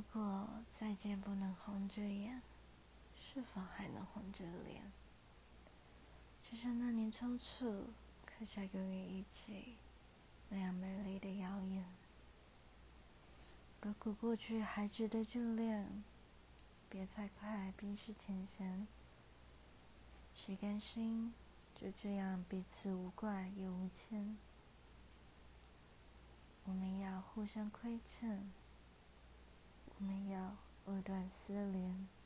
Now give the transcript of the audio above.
如果再见不能红着眼，是否还能红着脸？就像那年匆促刻下永远一起那样美丽的谣言。如果过去还值得眷恋，别太快冰释前嫌。谁甘心就这样彼此无挂也无牵？我们要互相亏欠，藕断丝连。